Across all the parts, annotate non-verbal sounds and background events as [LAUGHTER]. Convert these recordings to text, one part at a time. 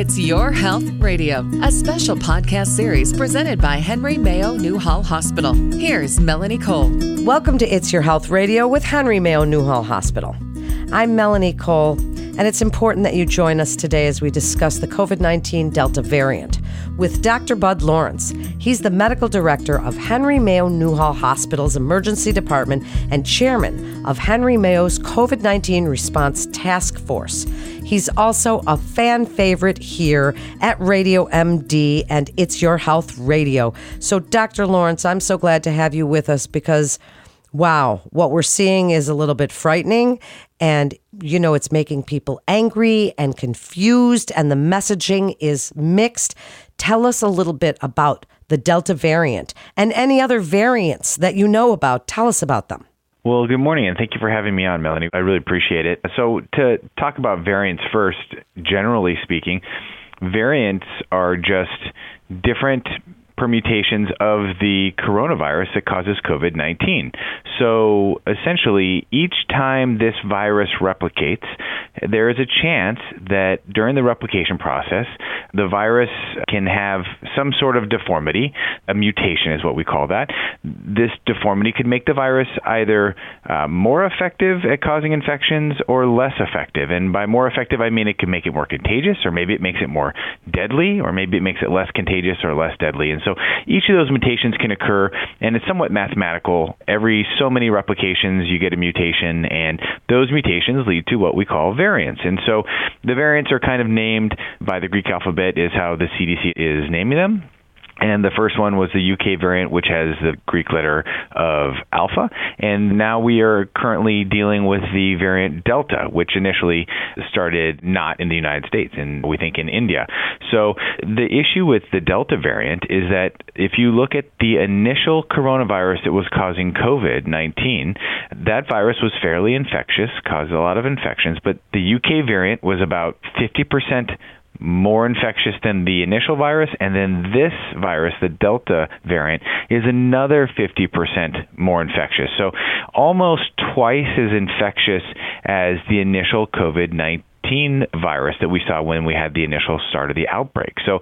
It's Your Health Radio, a special podcast series presented by Henry Mayo Newhall Hospital. Here's Melanie Cole. Welcome to It's Your Health Radio with Henry Mayo Newhall Hospital. I'm Melanie Cole, and it's important that you join us today as we discuss the COVID 19 Delta variant with Dr. Bud Lawrence. He's the medical director of Henry Mayo Newhall Hospital's Emergency Department and chairman of Henry Mayo's COVID 19 Response Task Force. He's also a fan favorite here at Radio MD and It's Your Health Radio. So, Dr. Lawrence, I'm so glad to have you with us because wow, what we're seeing is a little bit frightening. And, you know, it's making people angry and confused, and the messaging is mixed. Tell us a little bit about the Delta variant and any other variants that you know about. Tell us about them. Well, good morning, and thank you for having me on, Melanie. I really appreciate it. So, to talk about variants first, generally speaking, variants are just different permutations of the coronavirus that causes COVID 19. So essentially, each time this virus replicates, there is a chance that during the replication process, the virus can have some sort of deformity. A mutation is what we call that. This deformity could make the virus either uh, more effective at causing infections or less effective. And by more effective, I mean it can make it more contagious, or maybe it makes it more deadly, or maybe it makes it less contagious or less deadly. And so each of those mutations can occur, and it's somewhat mathematical. Every so many replications, you get a mutation, and those mutations lead to what we call variants. And so the variants are kind of named by the Greek alphabet, is how the CDC is naming them. And the first one was the UK variant, which has the Greek letter of alpha. And now we are currently dealing with the variant Delta, which initially started not in the United States and we think in India. So the issue with the Delta variant is that if you look at the initial coronavirus that was causing COVID 19, that virus was fairly infectious, caused a lot of infections, but the UK variant was about 50% more infectious than the initial virus, and then this virus, the Delta variant, is another 50% more infectious. So almost twice as infectious as the initial COVID 19 virus that we saw when we had the initial start of the outbreak. So,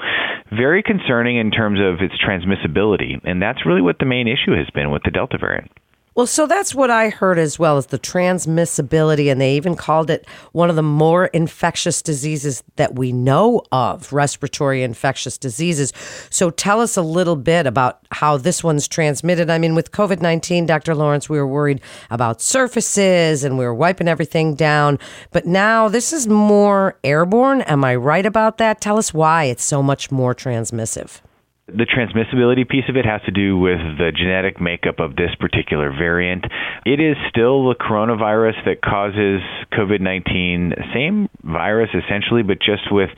very concerning in terms of its transmissibility. And that's really what the main issue has been with the Delta variant. Well, so that's what I heard as well as the transmissibility, and they even called it one of the more infectious diseases that we know of, respiratory infectious diseases. So tell us a little bit about how this one's transmitted. I mean, with COVID 19, Dr. Lawrence, we were worried about surfaces and we were wiping everything down, but now this is more airborne. Am I right about that? Tell us why it's so much more transmissive. The transmissibility piece of it has to do with the genetic makeup of this particular variant. It is still the coronavirus that causes COVID 19, same virus essentially, but just with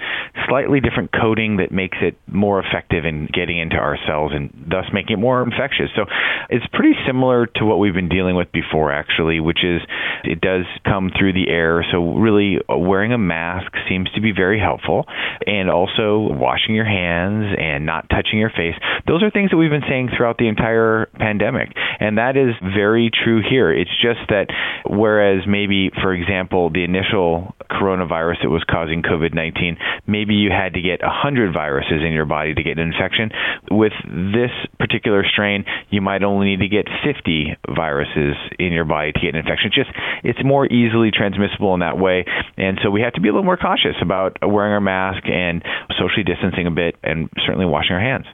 slightly different coding that makes it more effective in getting into our cells and thus making it more infectious. So it's pretty similar to what we've been dealing with before, actually, which is it does come through the air. So really, uh, wearing a mask seems to be very helpful, and also washing your hands and not touching your face. Those are things that we've been saying throughout the entire pandemic. And that is very true here. It's just that whereas maybe, for example, the initial coronavirus that was causing COVID 19, maybe you had to get 100 viruses in your body to get an infection. With this particular strain, you might only need to get 50 viruses in your body to get an infection. It's just it's more easily transmissible in that way. And so we have to be a little more cautious about wearing our mask and socially distancing a bit and certainly washing our hands.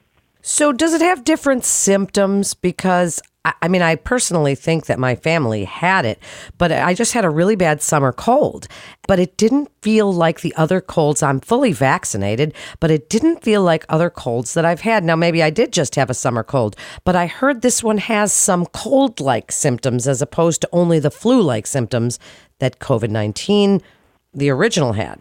So, does it have different symptoms? Because I mean, I personally think that my family had it, but I just had a really bad summer cold. But it didn't feel like the other colds. I'm fully vaccinated, but it didn't feel like other colds that I've had. Now, maybe I did just have a summer cold, but I heard this one has some cold like symptoms as opposed to only the flu like symptoms that COVID 19, the original, had.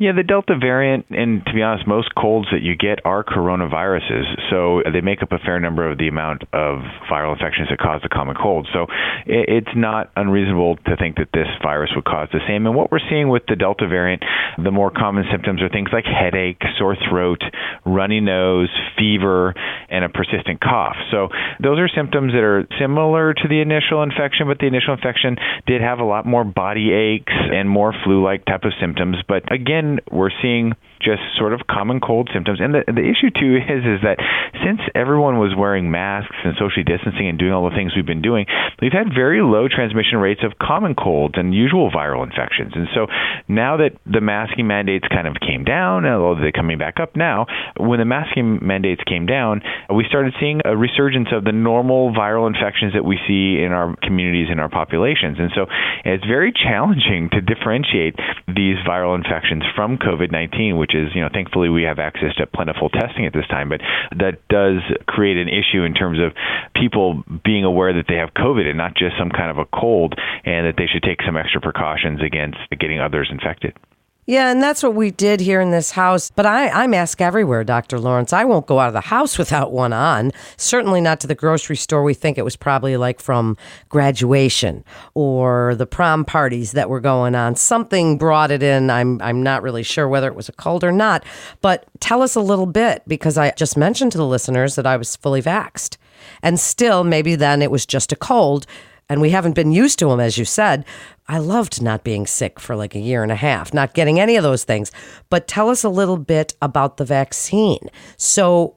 Yeah, the Delta variant, and to be honest, most colds that you get are coronaviruses. So they make up a fair number of the amount of viral infections that cause the common cold. So it's not unreasonable to think that this virus would cause the same. And what we're seeing with the Delta variant, the more common symptoms are things like headache, sore throat, runny nose, fever, and a persistent cough. So those are symptoms that are similar to the initial infection, but the initial infection did have a lot more body aches and more flu like type of symptoms. But again, we're seeing just sort of common cold symptoms. And the, the issue too is is that since everyone was wearing masks and socially distancing and doing all the things we've been doing, we've had very low transmission rates of common colds and usual viral infections. And so now that the masking mandates kind of came down, although they're coming back up now, when the masking mandates came down, we started seeing a resurgence of the normal viral infections that we see in our communities and our populations. And so it's very challenging to differentiate these viral infections from COVID-19, which is, you know, thankfully we have access to plentiful testing at this time, but that does create an issue in terms of people being aware that they have COVID and not just some kind of a cold and that they should take some extra precautions against getting others infected. Yeah, and that's what we did here in this house. But I, I mask everywhere, Dr. Lawrence. I won't go out of the house [LAUGHS] without one on. Certainly not to the grocery store. We think it was probably like from graduation or the prom parties that were going on. Something brought it in. I'm I'm not really sure whether it was a cold or not. But tell us a little bit because I just mentioned to the listeners that I was fully vaxed. And still, maybe then it was just a cold and we haven't been used to them, as you said. I loved not being sick for like a year and a half, not getting any of those things. But tell us a little bit about the vaccine. So,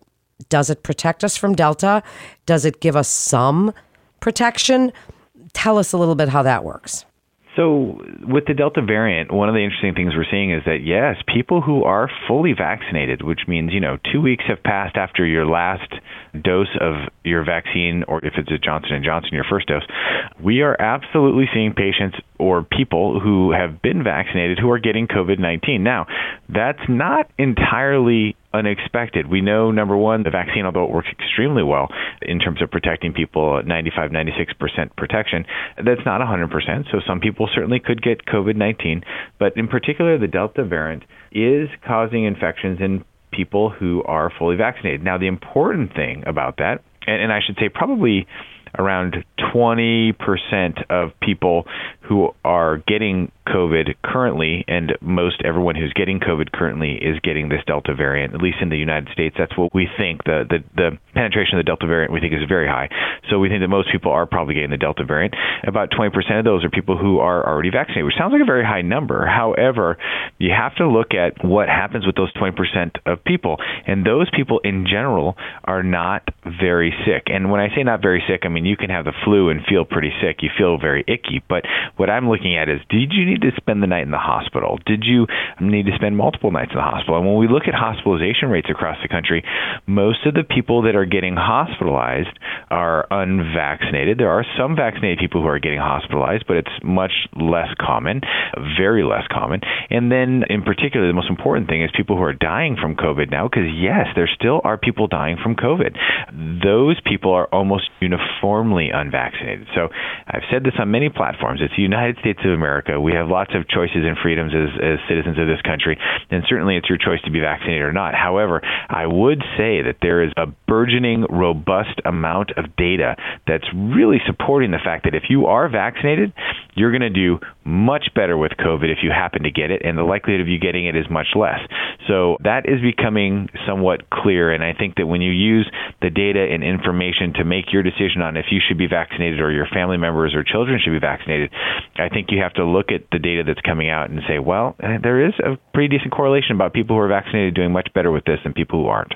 does it protect us from Delta? Does it give us some protection? Tell us a little bit how that works. So, with the Delta variant, one of the interesting things we're seeing is that yes, people who are fully vaccinated, which means, you know, 2 weeks have passed after your last dose of your vaccine or if it's a Johnson and Johnson your first dose, we are absolutely seeing patients or people who have been vaccinated who are getting COVID-19. Now, that's not entirely unexpected. We know, number one, the vaccine, although it works extremely well in terms of protecting people, 95, 96% protection, that's not 100%. So some people certainly could get COVID 19. But in particular, the Delta variant is causing infections in people who are fully vaccinated. Now, the important thing about that, and, and I should say probably around 20% of people who are getting COVID currently, and most everyone who's getting COVID currently is getting this Delta variant, at least in the United States. That's what we think. The, the, the penetration of the Delta variant we think is very high. So we think that most people are probably getting the Delta variant. About 20% of those are people who are already vaccinated, which sounds like a very high number. However, you have to look at what happens with those 20% of people. And those people in general are not very sick. And when I say not very sick, I mean you can have the flu and feel pretty sick. You feel very icky. But what I'm looking at is did you need to spend the night in the hospital? Did you need to spend multiple nights in the hospital? And when we look at hospitalization rates across the country, most of the people that are getting hospitalized are unvaccinated. There are some vaccinated people who are getting hospitalized, but it's much less common, very less common. And then, in particular, the most important thing is people who are dying from COVID now, because yes, there still are people dying from COVID. Those people are almost uniformly unvaccinated. So I've said this on many platforms. It's United States of America. We have lots of choices and freedoms as, as citizens of this country, and certainly it's your choice to be vaccinated or not. However, I would say that there is a burgeoning, robust amount of data that's really supporting the fact that if you are vaccinated, you're going to do much better with COVID if you happen to get it, and the likelihood of you getting it is much less. So that is becoming somewhat clear, and I think that when you use the data and information to make your decision on if you should be vaccinated or your family members or children should be vaccinated, I think you have to look at the data that's coming out and say, well, eh, there is a pretty decent correlation about people who are vaccinated doing much better with this than people who aren't.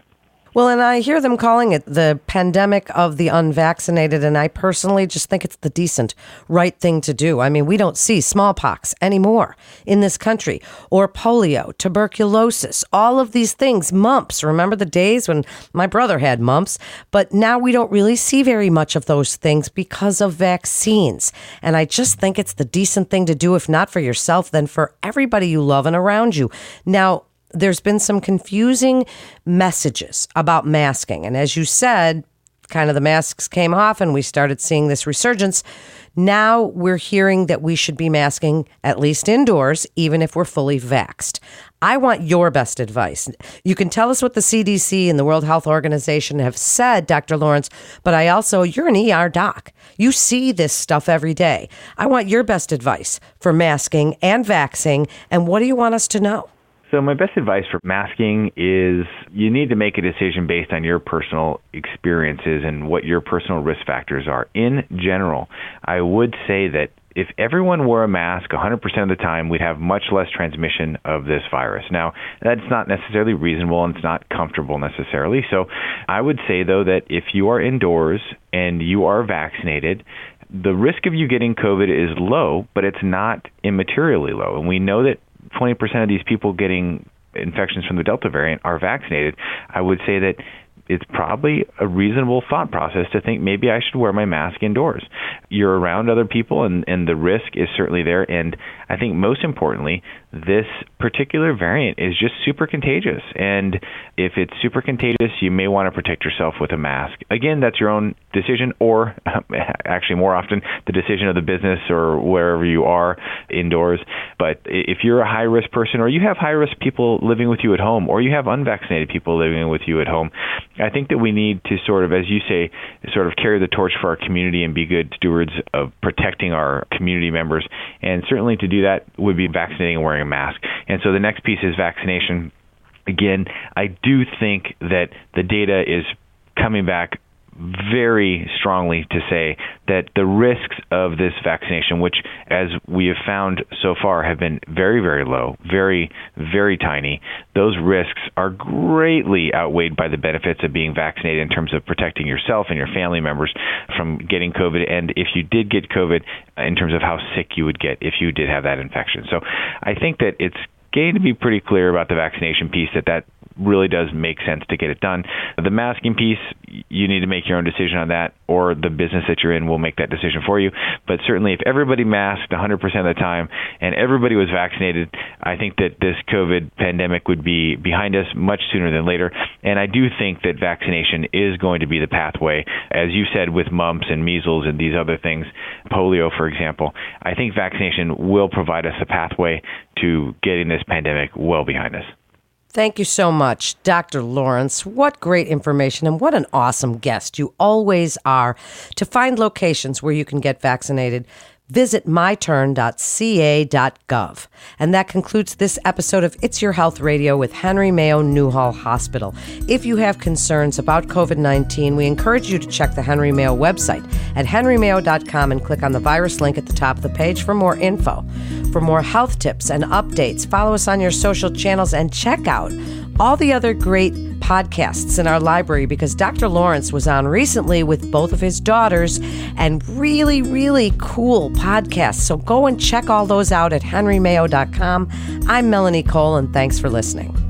Well, and I hear them calling it the pandemic of the unvaccinated, and I personally just think it's the decent, right thing to do. I mean, we don't see smallpox anymore in this country, or polio, tuberculosis, all of these things, mumps. Remember the days when my brother had mumps? But now we don't really see very much of those things because of vaccines. And I just think it's the decent thing to do, if not for yourself, then for everybody you love and around you. Now, there's been some confusing messages about masking. And as you said, kind of the masks came off and we started seeing this resurgence. Now we're hearing that we should be masking at least indoors, even if we're fully vaxed. I want your best advice. You can tell us what the CDC and the World Health Organization have said, Dr. Lawrence, but I also, you're an ER doc. You see this stuff every day. I want your best advice for masking and vaxing, and what do you want us to know? So, my best advice for masking is you need to make a decision based on your personal experiences and what your personal risk factors are. In general, I would say that if everyone wore a mask 100% of the time, we'd have much less transmission of this virus. Now, that's not necessarily reasonable and it's not comfortable necessarily. So, I would say though that if you are indoors and you are vaccinated, the risk of you getting COVID is low, but it's not immaterially low. And we know that 20% of these people getting infections from the Delta variant are vaccinated. I would say that it's probably a reasonable thought process to think maybe I should wear my mask indoors. You're around other people, and, and the risk is certainly there. And I think most importantly, this particular variant is just super contagious. And if it's super contagious, you may want to protect yourself with a mask. Again, that's your own decision, or [LAUGHS] actually more often, the decision of the business or wherever you are indoors. But if you're a high risk person, or you have high risk people living with you at home, or you have unvaccinated people living with you at home, I think that we need to sort of, as you say, sort of carry the torch for our community and be good stewards of protecting our community members. And certainly to do that would be vaccinating and wearing a mask. And so the next piece is vaccination. Again, I do think that the data is coming back very strongly to say that the risks of this vaccination, which, as we have found so far, have been very, very low, very, very tiny, those risks are greatly outweighed by the benefits of being vaccinated in terms of protecting yourself and your family members from getting COVID. And if you did get COVID, in terms of how sick you would get if you did have that infection. So I think that it's going to be pretty clear about the vaccination piece that that really does make sense to get it done. The masking piece, you need to make your own decision on that, or the business that you're in will make that decision for you. But certainly, if everybody masked 100% of the time and everybody was vaccinated, I think that this COVID pandemic would be behind us much sooner than later. And I do think that vaccination is going to be the pathway, as you said, with mumps and measles and these other things, polio, for example. I think vaccination will provide us a pathway to getting this pandemic well behind us. Thank you so much, Dr. Lawrence. What great information and what an awesome guest you always are. To find locations where you can get vaccinated, visit myturn.ca.gov. And that concludes this episode of It's Your Health Radio with Henry Mayo Newhall Hospital. If you have concerns about COVID 19, we encourage you to check the Henry Mayo website at henrymayo.com and click on the virus link at the top of the page for more info. For more health tips and updates, follow us on your social channels and check out all the other great podcasts in our library because Dr. Lawrence was on recently with both of his daughters and really, really cool podcasts. So go and check all those out at henrymayo.com. I'm Melanie Cole, and thanks for listening.